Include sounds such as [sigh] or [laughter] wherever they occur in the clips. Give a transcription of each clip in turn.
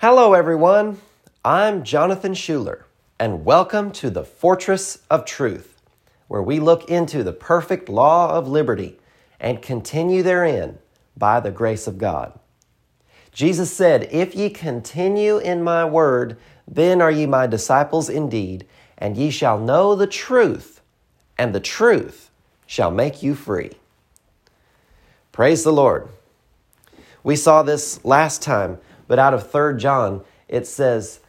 Hello, everyone. I'm Jonathan Schuler, and welcome to the Fortress of Truth, where we look into the perfect law of liberty and continue therein by the grace of God. Jesus said, If ye continue in my word, then are ye my disciples indeed, and ye shall know the truth, and the truth shall make you free. Praise the Lord. We saw this last time, but out of 3 John, it says,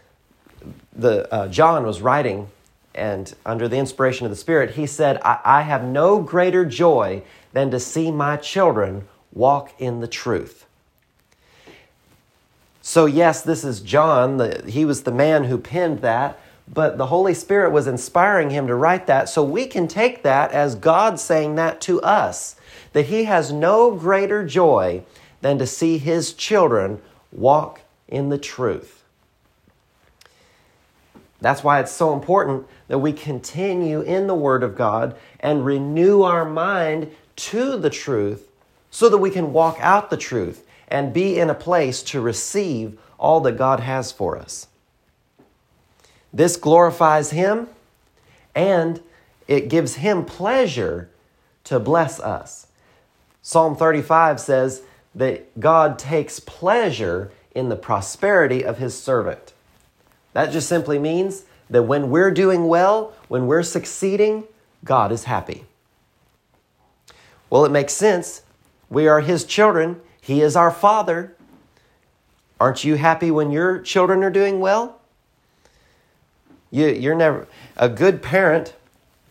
the uh, John was writing, and under the inspiration of the Spirit, he said, I, I have no greater joy than to see my children walk in the truth. So, yes, this is John. The, he was the man who penned that, but the Holy Spirit was inspiring him to write that. So, we can take that as God saying that to us that he has no greater joy than to see his children walk in the truth. That's why it's so important that we continue in the Word of God and renew our mind to the truth so that we can walk out the truth and be in a place to receive all that God has for us. This glorifies Him and it gives Him pleasure to bless us. Psalm 35 says that God takes pleasure in the prosperity of His servant. That just simply means that when we're doing well, when we're succeeding, God is happy. Well, it makes sense. We are His children, He is our Father. Aren't you happy when your children are doing well? You, you're never, a good parent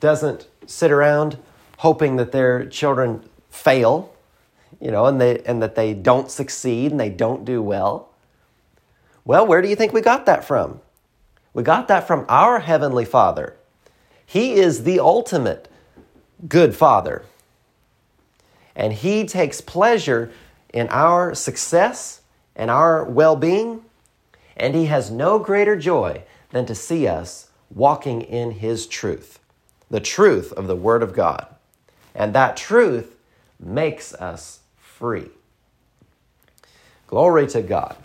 doesn't sit around hoping that their children fail, you know, and, they, and that they don't succeed and they don't do well. Well, where do you think we got that from? We got that from our Heavenly Father. He is the ultimate good Father. And He takes pleasure in our success and our well being. And He has no greater joy than to see us walking in His truth, the truth of the Word of God. And that truth makes us free. Glory to God.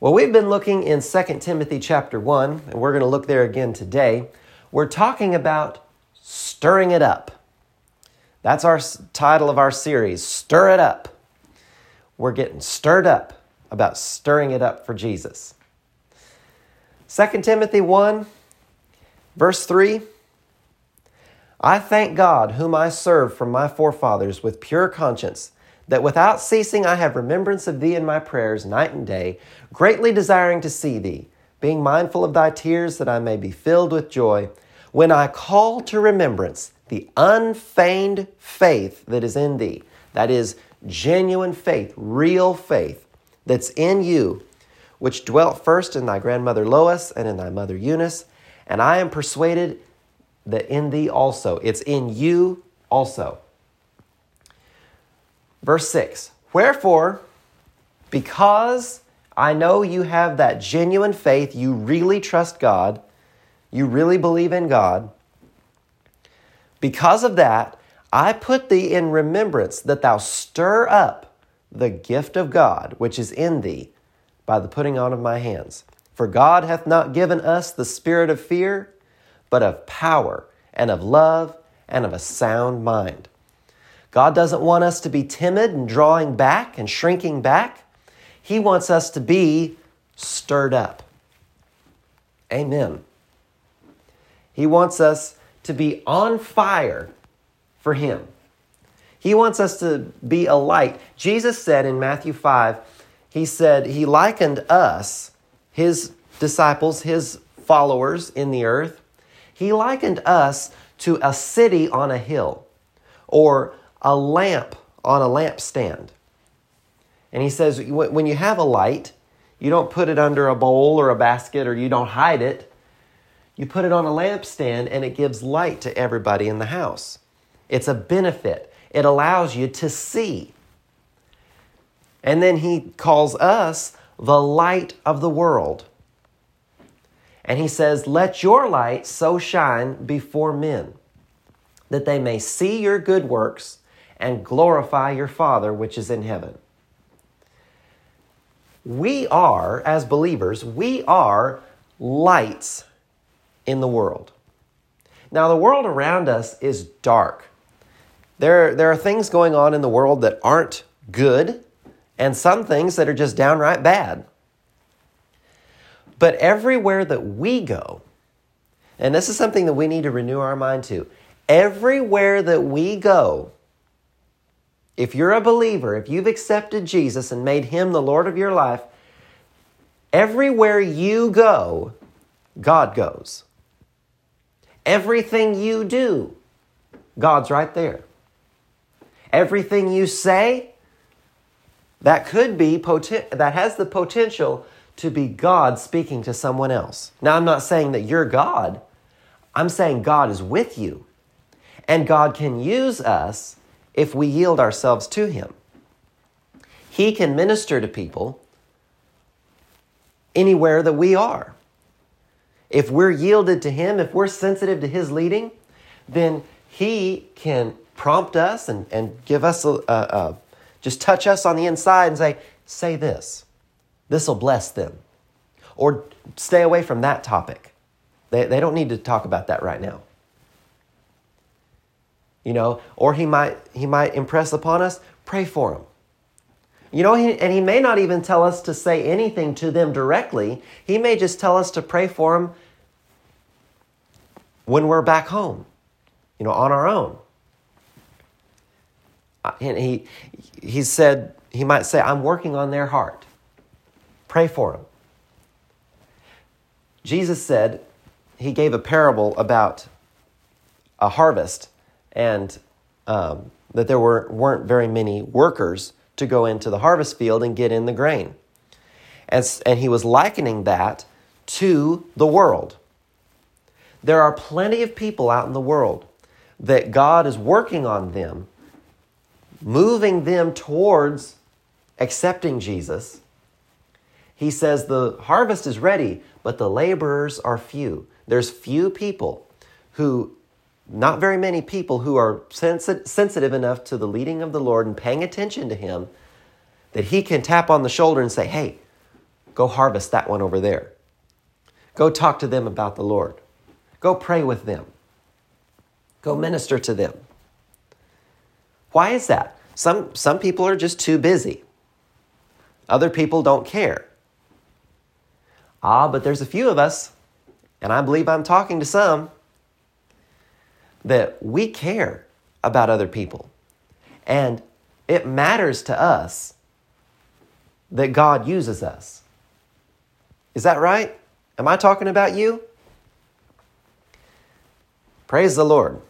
Well, we've been looking in 2 Timothy chapter 1, and we're going to look there again today. We're talking about stirring it up. That's our title of our series, Stir It Up. We're getting stirred up about stirring it up for Jesus. 2 Timothy 1, verse 3 I thank God, whom I serve from my forefathers with pure conscience, that without ceasing I have remembrance of thee in my prayers night and day, greatly desiring to see thee, being mindful of thy tears, that I may be filled with joy, when I call to remembrance the unfeigned faith that is in thee. That is genuine faith, real faith that's in you, which dwelt first in thy grandmother Lois and in thy mother Eunice. And I am persuaded that in thee also. It's in you also. Verse 6 Wherefore, because I know you have that genuine faith, you really trust God, you really believe in God, because of that, I put thee in remembrance that thou stir up the gift of God which is in thee by the putting on of my hands. For God hath not given us the spirit of fear, but of power and of love and of a sound mind. God doesn't want us to be timid and drawing back and shrinking back. He wants us to be stirred up. Amen. He wants us to be on fire for Him. He wants us to be a light. Jesus said in Matthew 5, He said, He likened us, His disciples, His followers in the earth, He likened us to a city on a hill or a lamp on a lampstand. And He says, when you have a light, you don't put it under a bowl or a basket or you don't hide it. You put it on a lampstand and it gives light to everybody in the house. It's a benefit, it allows you to see. And then he calls us the light of the world. And he says, Let your light so shine before men that they may see your good works and glorify your Father which is in heaven. we are, as believers, we are lights in the world. Now, the world around us is dark. There, there are things going on in the world that aren't good, and some things that are just downright bad. But everywhere that we go, and this is something that we need to renew our mind to, everywhere that we go, if you're a believer, if you've accepted Jesus and made him the Lord of your life, everywhere you go, God goes. Everything you do, God's right there. Everything you say, that could be poten- that has the potential to be God speaking to someone else. Now I'm not saying that you're God. I'm saying God is with you. And God can use us if we yield ourselves to him. He can minister to people anywhere that we are. If we're yielded to him, if we're sensitive to his leading, then he can prompt us and, and give us a, a, a just touch us on the inside and say, say this. This will bless them. Or stay away from that topic. They, they don't need to talk about that right now. You know, or he might he might impress upon us, pray for them. You know, he, and he may not even tell us to say anything to them directly. He may just tell us to pray for them when we're back home, you know, on our own. Uh, and he, he said, he might say, I'm working on their heart. Pray for them. Jesus said, he gave a parable about a harvest and um, that there were, weren't very many workers to go into the harvest field and get in the grain. And, and he was likening that to the world. There are plenty of people out in the world that God is working on them moving them towards accepting Jesus, he says the harvest is ready, but the laborers are few. There's few people who, not very many people who are sensi- sensitive enough to the leading of the Lord and paying attention to Him that He can tap on the shoulder and say, hey, go harvest that one over there. Go talk to them about the Lord. Go pray with them. Go minister to them. Why is that? Some, some people are just too busy. Other people don't care. Ah, but there's a few of us, and I believe I'm talking to some, that we care about other people. And it matters to us that God uses us. Is that right? Am I talking about you? Praise the Lord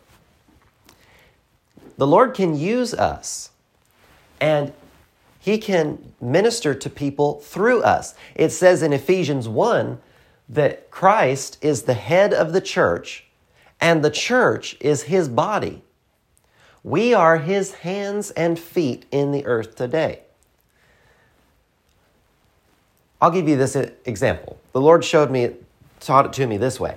the Lord can use us and he can minister to people through us. It says in Ephesians 1 that Christ is the head of the church and the church is his body. We are his hands and feet in the earth today. I'll give you this example. The Lord showed me, taught it to me this way.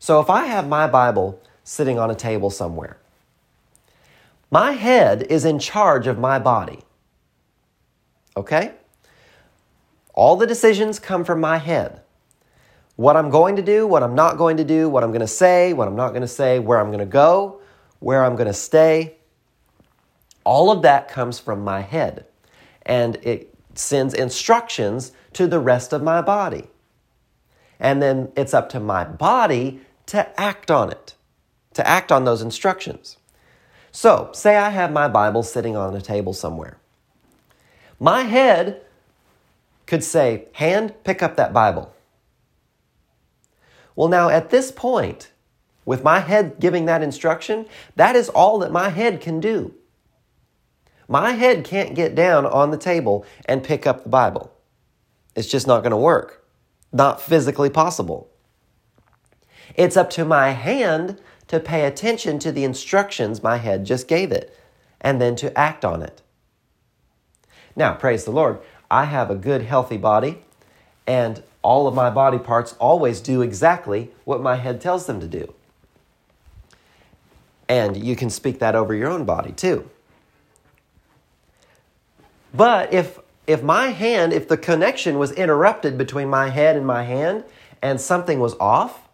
So if I have my Bible sitting on a table somewhere, my head is in charge of my body. Okay? All the decisions come from my head. What I'm going to do, what I'm not going to do, what I'm going to say, what I'm not going to say, where I'm going to go, where I'm going to stay. All of that comes from my head. And it sends instructions to the rest of my body. And then it's up to my body to act on it, to act on those instructions. So, say I have my Bible sitting on a table somewhere. My head could say, Hand, pick up that Bible. Well, now at this point, with my head giving that instruction, that is all that my head can do. My head can't get down on the table and pick up the Bible. It's just not going to work. Not physically possible. It's up to my hand to pay attention to the instructions my head just gave it and then to act on it. Now, praise the Lord, I have a good, healthy body, and all of my body parts always do exactly what my head tells them to do. And you can speak that over your own body too. But if if my hand, if the connection was interrupted between my head and my hand and something was off,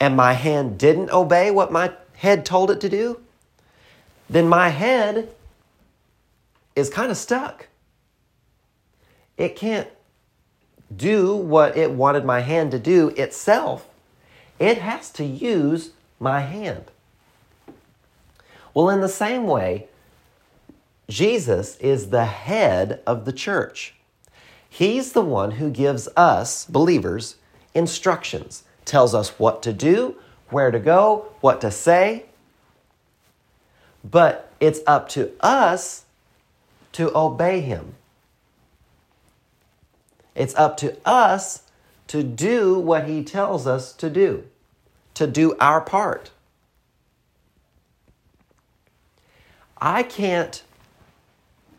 and my hand didn't obey what my head told it to do, then my head is kind of stuck. It can't do what it wanted my hand to do itself. It has to use my hand. Well, in the same way, Jesus is the head of the church. He's the one who gives us, believers, instructions, tells us what to do, where to go, what to say. But it's up to us to obey him. It's up to us to do what he tells us to do, to do our part. I can't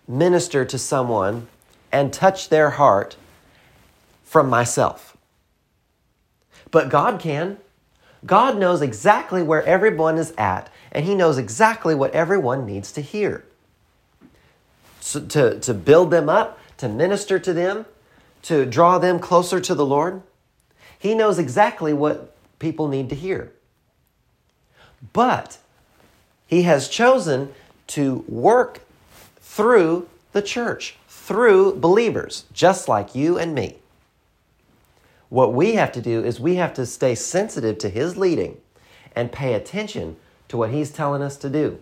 minister to someone and touch their heart from myself. But God can. God knows exactly where everyone is at, and He knows exactly what everyone needs to hear. To, to build them up, to minister to them, to draw them closer to the Lord. He knows exactly what people need to hear. But He has chosen to work through the church, through believers, just like you and me. What we have to do is we have to stay sensitive to His leading and pay attention to what He's telling us to do.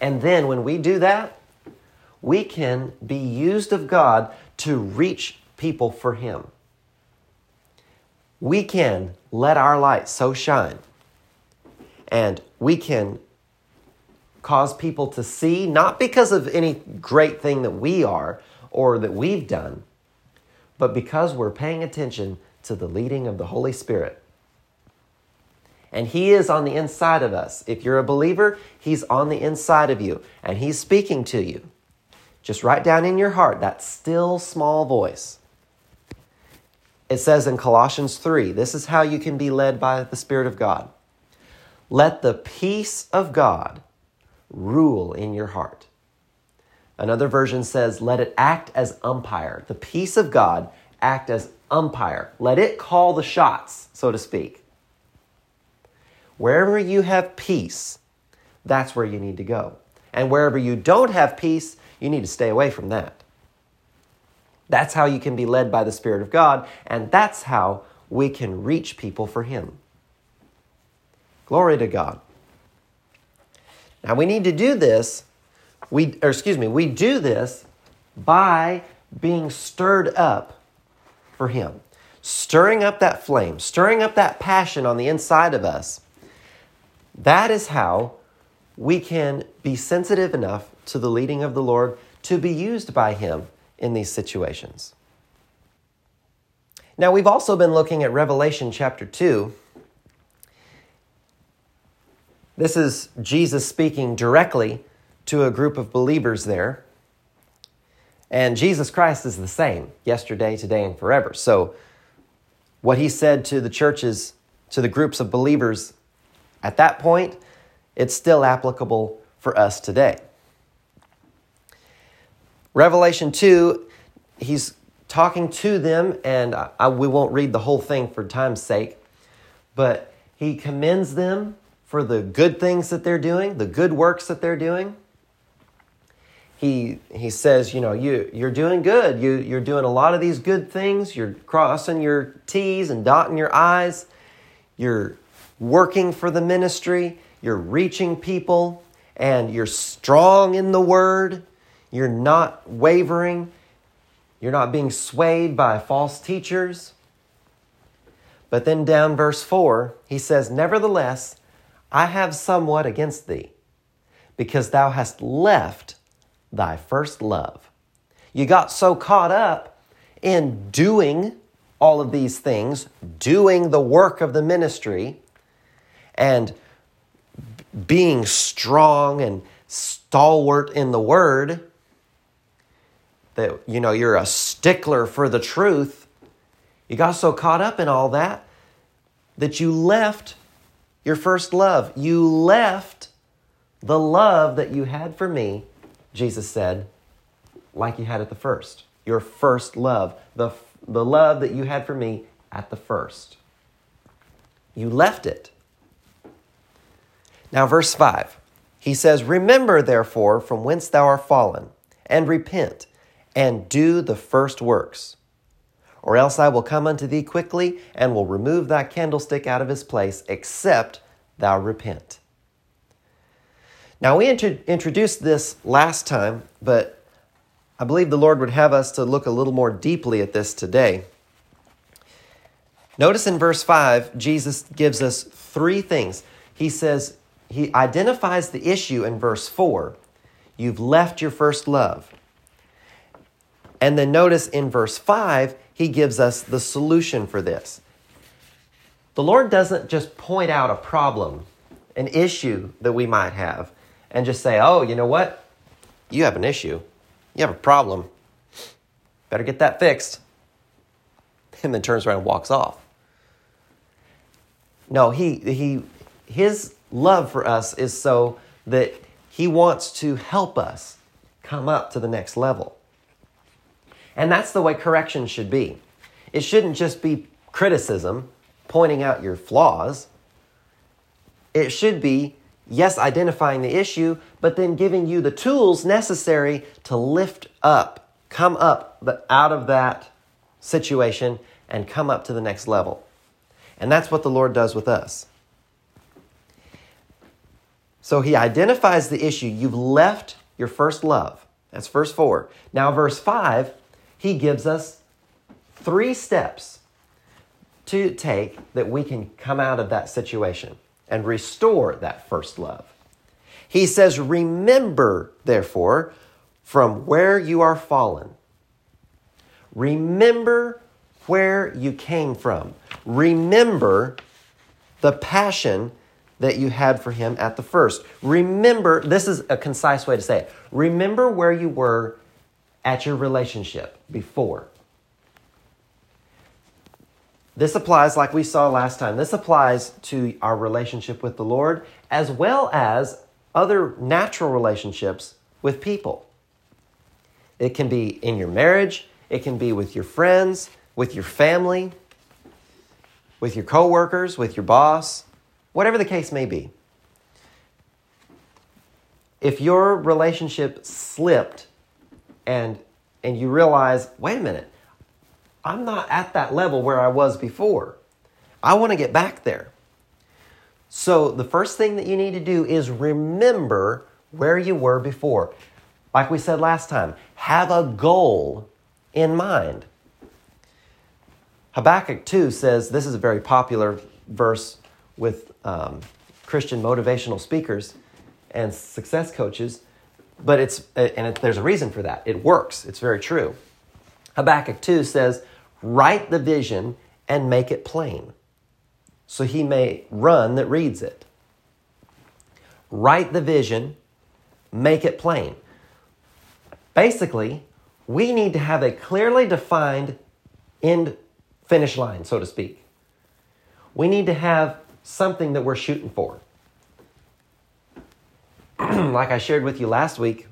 And then when we do that, we can be used of God to reach people for Him. We can let our light so shine and we can cause people to see, not because of any great thing that we are or that we've done, but because we're paying attention to the leading of the Holy Spirit. And He is on the inside of us. If you're a believer, He's on the inside of you and He's speaking to you. Just write down in your heart that still small voice. It says in Colossians 3 this is how you can be led by the Spirit of God. Let the peace of God rule in your heart. Another version says, let it act as umpire. The peace of God act as umpire. Let it call the shots, so to speak. Wherever you have peace, that's where you need to go. And wherever you don't have peace, you need to stay away from that. That's how you can be led by the Spirit of God, and that's how we can reach people for Him. Glory to God. Now we need to do this, we or excuse me, we do this by being stirred up for him. Stirring up that flame, stirring up that passion on the inside of us. That is how we can be sensitive enough to the leading of the Lord to be used by him in these situations. Now, we've also been looking at Revelation chapter 2 this is Jesus speaking directly to a group of believers there. And Jesus Christ is the same yesterday, today, and forever. So, what he said to the churches, to the groups of believers at that point, it's still applicable for us today. Revelation 2, he's talking to them, and I, we won't read the whole thing for time's sake, but he commends them for the good things that they're doing, the good works that they're doing. He, he says, you know, you, you're doing good. You, you're doing a lot of these good things. You're crossing your T's and dotting your I's. You're working for the ministry. You're reaching people. And you're strong in the word. You're not wavering. You're not being swayed by false teachers. But then down verse 4, he says, Nevertheless, I have somewhat against thee, because thou hast left thy first love. You got so caught up in doing all of these things, doing the work of the ministry, and being strong and stalwart in the word, that you know you're a stickler for the truth. You got so caught up in all that that you left your first love. You left the love that you had for me, Jesus said, like you had at the first. Your first love, the, the love that you had for me at the first. You left it. Now, verse 5, he says, Remember, therefore, from whence thou art fallen, and repent, and do the first works. Or else I will come unto thee quickly, and will remove thy candlestick out of his place, except thou repent. Now, we int- introduced this last time, but I believe the Lord would have us to look a little more deeply at this today. Notice in verse 5, Jesus gives us three things. He says, He identifies the issue in verse 4 you've left your first love. And then notice in verse 5, He gives us the solution for this. The Lord doesn't just point out a problem, an issue that we might have and just say, oh, you know what? You have an issue. You have a problem. Better get that fixed. [laughs] And then turns around and walks off. No, he, he, his love for us is so that he wants to help us come up to the next level. And that's the way correction should be. It shouldn't just be criticism, pointing out your flaws. It should be yes, identifying the issue, but then giving you the tools necessary to lift up, come up out of that situation and come up to the next level. And that's what the Lord does with us. So he identifies the issue. You've left your first love. That's verse 4. Now, verse 5, he gives us three steps to take that we can come out of that situation and restore that first love. He says, Remember, therefore, from where you are fallen. Remember where you came from. Remember the passion that you had for him at the first. Remember, this is a concise way to say it. Remember where you were at your relationship before. This applies, like we saw last time, this applies to our relationship with the Lord as well as other natural relationships with people. It can be in your marriage, it can be with your friends, with your family, with your coworkers, with your boss, whatever the case may be. If your relationship slipped and and you realize, wait a minute, I'm not at that level where I was before. I want to get back there. So, the first thing that you need to do is remember where you were before. Like we said last time, have a goal in mind. Habakkuk 2 says this is a very popular verse with um, Christian motivational speakers and success coaches, but it's, uh, and it, there's a reason for that. It works, it's very true. Habakkuk 2 says, Write the vision and make it plain, so he may run that reads it. Write the vision, make it plain. Basically, we need to have a clearly defined end finish line, so to speak. We need to have something that we're shooting for. [clears throat] like I shared with you last week,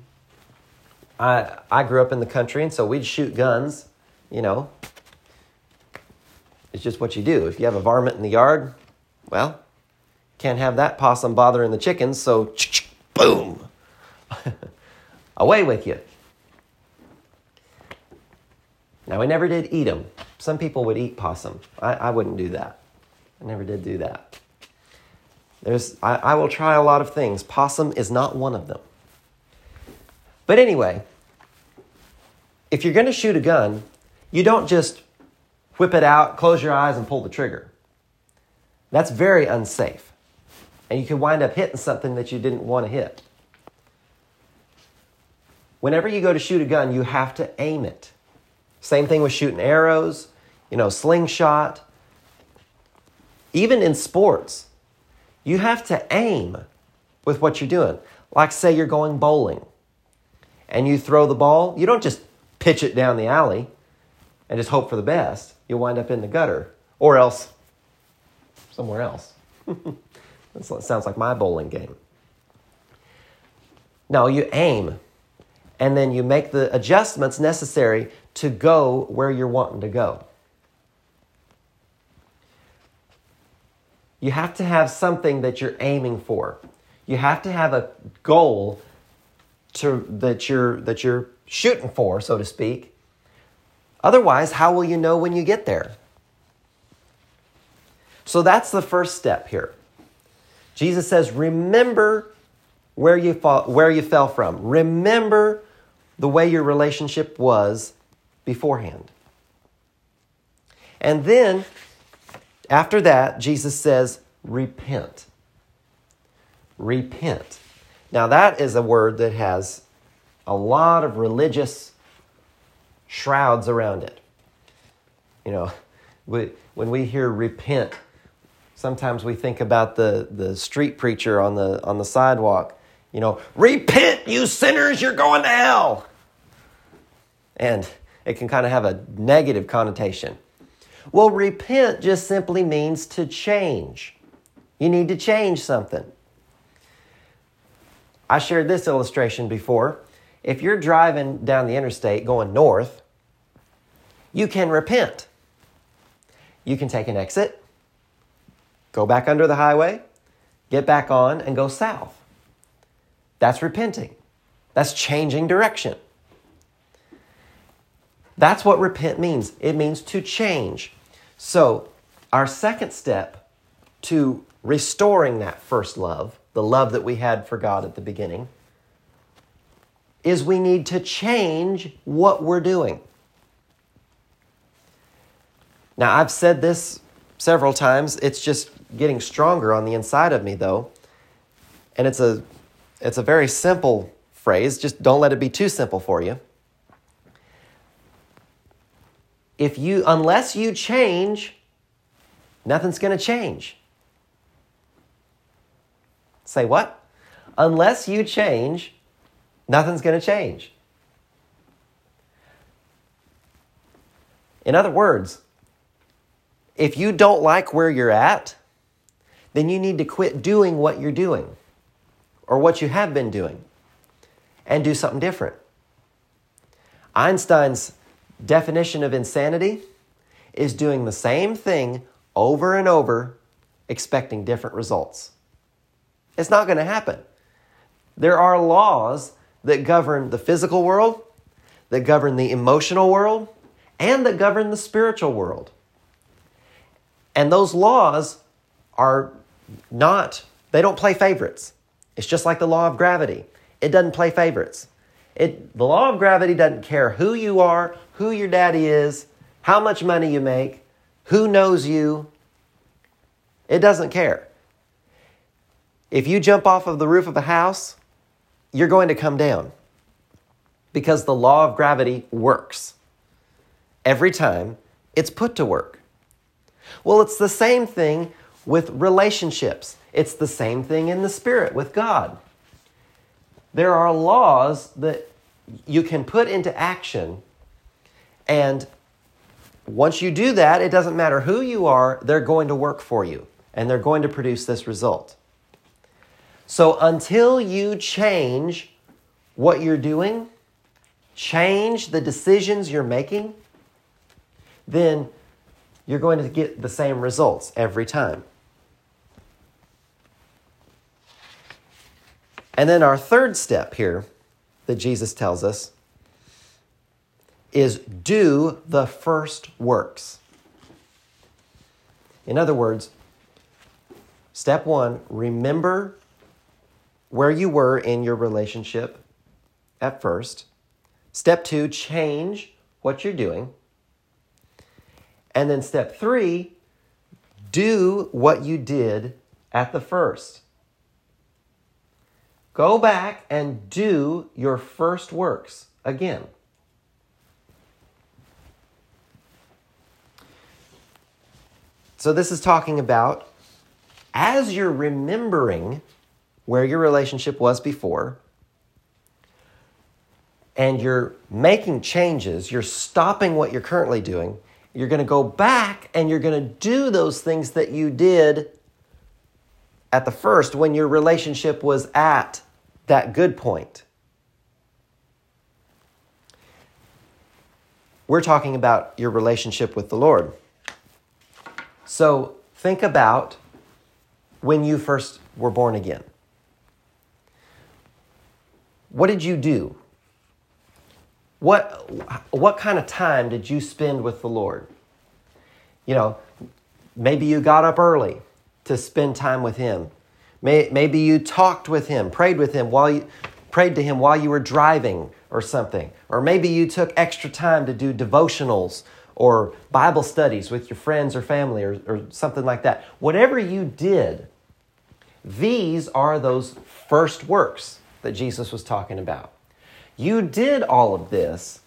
I, I grew up in the country, and so we'd shoot guns, you know, it's just what you do. If you have a varmint in the yard, well, can't have that possum bothering the chickens, so boom, [laughs] away with you. Now, we never did eat them. Some people would eat possum. I, I wouldn't do that. I never did do that. There's, I, I will try a lot of things. Possum is not one of them. But anyway, if you're going to shoot a gun, you don't just whip it out, close your eyes, and pull the trigger. That's very unsafe. And you can wind up hitting something that you didn't want to hit. Whenever you go to shoot a gun, you have to aim it. Same thing with shooting arrows, you know, slingshot. Even in sports, you have to aim with what you're doing. Like, say, you're going bowling and you throw the ball, you don't just pitch it down the alley and just hope for the best you'll wind up in the gutter or else somewhere else. [laughs] that sounds like my bowling game. No, you aim and then you make the adjustments necessary to go where you're wanting to go. You have to have something that you're aiming for. You have to have a goal to, that you're that you're shooting for, so to speak. Otherwise, how will you know when you get there? So that's the first step here. Jesus says, "Remember where you fall, where you fell from. Remember the way your relationship was beforehand." And then after that, Jesus says, "Repent." Repent. Now, that is a word that has a lot of religious shrouds around it. You know, we, when we hear repent, sometimes we think about the, the street preacher on the, on the sidewalk. You know, repent, you sinners, you're going to hell. And it can kind of have a negative connotation. Well, repent just simply means to change. You need to change something. I shared this illustration before. If you're driving down the interstate going north, you can repent. You can take an exit, go back under the highway, get back on, and go south. That's repenting. That's changing direction. That's what repent means. It means to change. So, our second step to restoring that first love the love that we had for God at the beginning, is we need to change what we're doing. Now, I've said this several times. It's just getting stronger on the inside of me, though. And it's a, it's a very simple phrase. Just don't let it be too simple for you. If you, unless you change, nothing's going to change. Say what? Unless you change, nothing's going to change. In other words, if you don't like where you're at, then you need to quit doing what you're doing or what you have been doing and do something different. Einstein's definition of insanity is doing the same thing over and over, expecting different results. It's not going to happen. There are laws that govern the physical world, that govern the emotional world, and that govern the spiritual world. And those laws are not, they don't play favorites. It's just like the law of gravity. It doesn't play favorites. It, the law of gravity doesn't care who you are, who your daddy is, how much money you make, who knows you. It doesn't care. If you jump off of the roof of a house, you're going to come down because the law of gravity works. Every time it's put to work. Well, it's the same thing with relationships, it's the same thing in the spirit with God. There are laws that you can put into action, and once you do that, it doesn't matter who you are, they're going to work for you and they're going to produce this result. So until you change what you're doing, change the decisions you're making, then you're going to get the same results every time. And then our third step here that Jesus tells us is do the first works. In other words, step one, remember where you were in your relationship at first. Step two, change what you're doing. And then step three, do what you did at the first. Go back and do your first works again. So, this is talking about as you're remembering where your relationship was before, and you're making changes, you're stopping what you're currently doing, you're going to go back and you're going to do those things that you did at the first when your relationship was at that good point. we're talking about your relationship with the Lord. So think about when you first were born again. What did you do? What, what kind of time did you spend with the Lord? You know, maybe you got up early to spend time with Him. Maybe you talked with Him, prayed with Him while you prayed to Him while you were driving or something. Or maybe you took extra time to do devotionals or Bible studies with your friends or family or, or something like that. Whatever you did, these are those first works that Jesus was talking about. You did all of this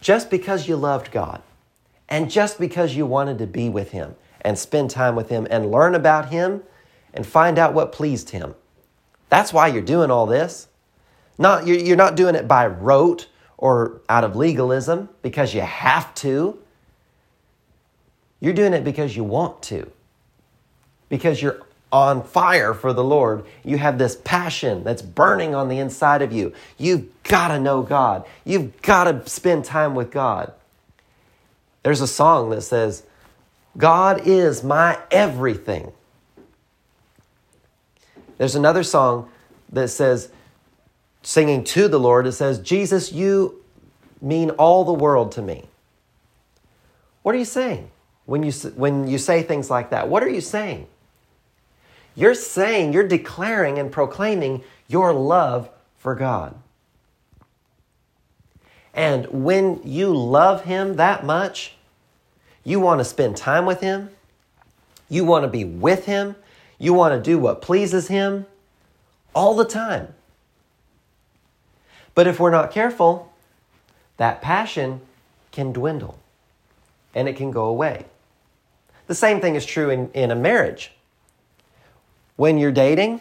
just because you loved God and just because you wanted to be with Him and spend time with Him and learn about Him and find out what pleased Him. That's why you're doing all this. Not, you're not doing it by rote or out of legalism because you have to. You're doing it because you want to, because you're on fire for the Lord. You have this passion that's burning on the inside of you. You've got to know God, you've got to spend time with God. There's a song that says, God is my everything. There's another song that says, singing to the Lord, it says, Jesus, you mean all the world to me. What are you saying when you, when you say things like that? What are you saying? You're saying, you're declaring and proclaiming your love for God. And when you love Him that much, you want to spend time with Him, you want to be with Him, you want to do what pleases Him all the time. But if we're not careful, that passion can dwindle and it can go away. The same thing is true in, in a marriage. When you're dating,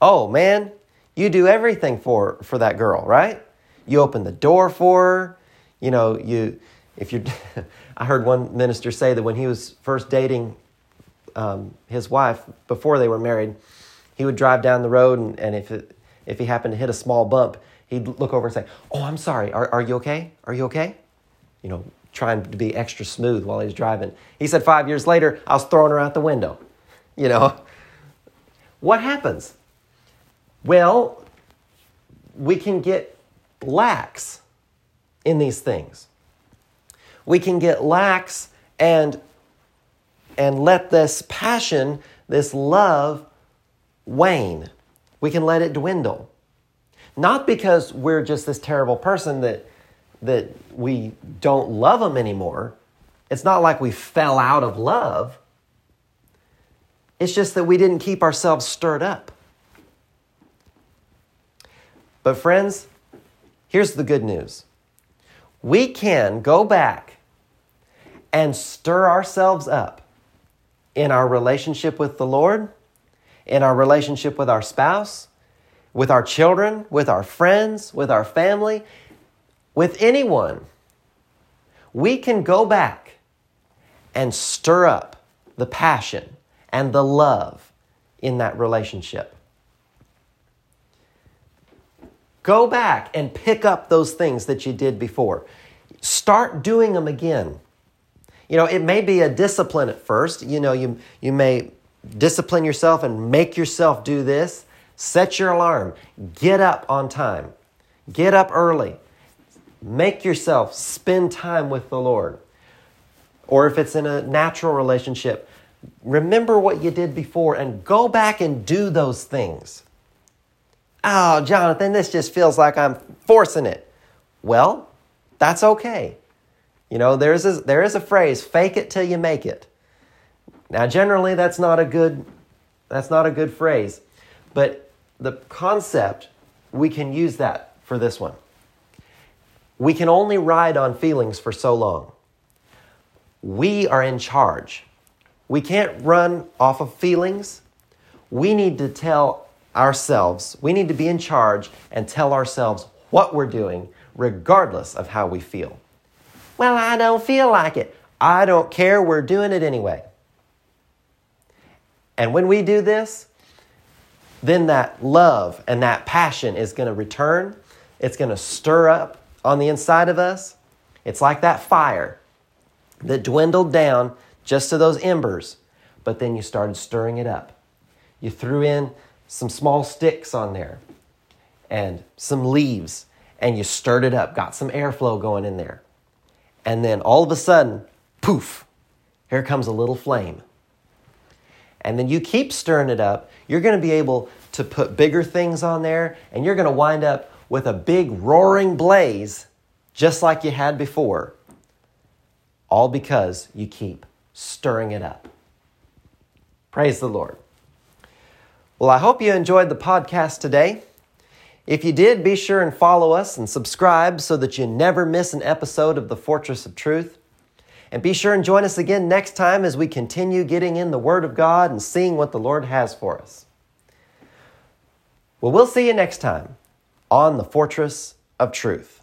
oh man, you do everything for, for that girl, right? You open the door for her. You know, you if you're [laughs] I heard one minister say that when he was first dating um, his wife before they were married, he would drive down the road and, and if it, if he happened to hit a small bump, he'd look over and say, Oh, I'm sorry. Are, are you okay? Are you okay? You know, trying to be extra smooth while he's driving. He said five years later, I was throwing her out the window. [laughs] You know, what happens? Well, we can get lax in these things. We can get lax and and let this passion, this love wane. We can let it dwindle. Not because we're just this terrible person that, that we don't love them anymore. It's not like we fell out of love. It's just that we didn't keep ourselves stirred up. But, friends, here's the good news we can go back and stir ourselves up in our relationship with the Lord, in our relationship with our spouse, with our children, with our friends, with our family, with anyone, we can go back and stir up the passion and the love in that relationship. Go back and pick up those things that you did before. Start doing them again. You know, it may be a discipline at first. You know, you, you may discipline yourself and make yourself do this. Set your alarm. Get up on time. Get up early. Make yourself spend time with the Lord. Or if it's in a natural relationship, remember what you did before and go back and do those things. Oh, Jonathan, this just feels like I'm forcing it. Well, that's okay. You know, there's a, there is a phrase, fake it till you make it. Now, generally, that's not a good, that's not a good phrase, but the concept, we can use that for this one. We can only ride on feelings for so long. We are in charge. We can't run off of feelings. We need to tell ourselves, we need to be in charge and tell ourselves what we're doing, regardless of how we feel. Well, I don't feel like it. I don't care. We're doing it anyway. And when we do this, then that love and that passion is going to return. It's going to stir up on the inside of us. It's like that fire that dwindled down just to those embers, but then you started stirring it up. You threw in some small sticks on there and some leaves, and you stirred it up, got some airflow going in there. And then all of a sudden, poof, here comes a little flame. And then you keep stirring it up, you're going to be able to put bigger things on there, and you're going to wind up with a big roaring blaze just like you had before. All because you keep stirring it up. Praise the Lord. Well, I hope you enjoyed the podcast today. If you did, be sure and follow us and subscribe so that you never miss an episode of the Fortress of Truth. And be sure and join us again next time as we continue getting in the Word of God and seeing what the Lord has for us. Well, we'll see you next time on the Fortress of Truth.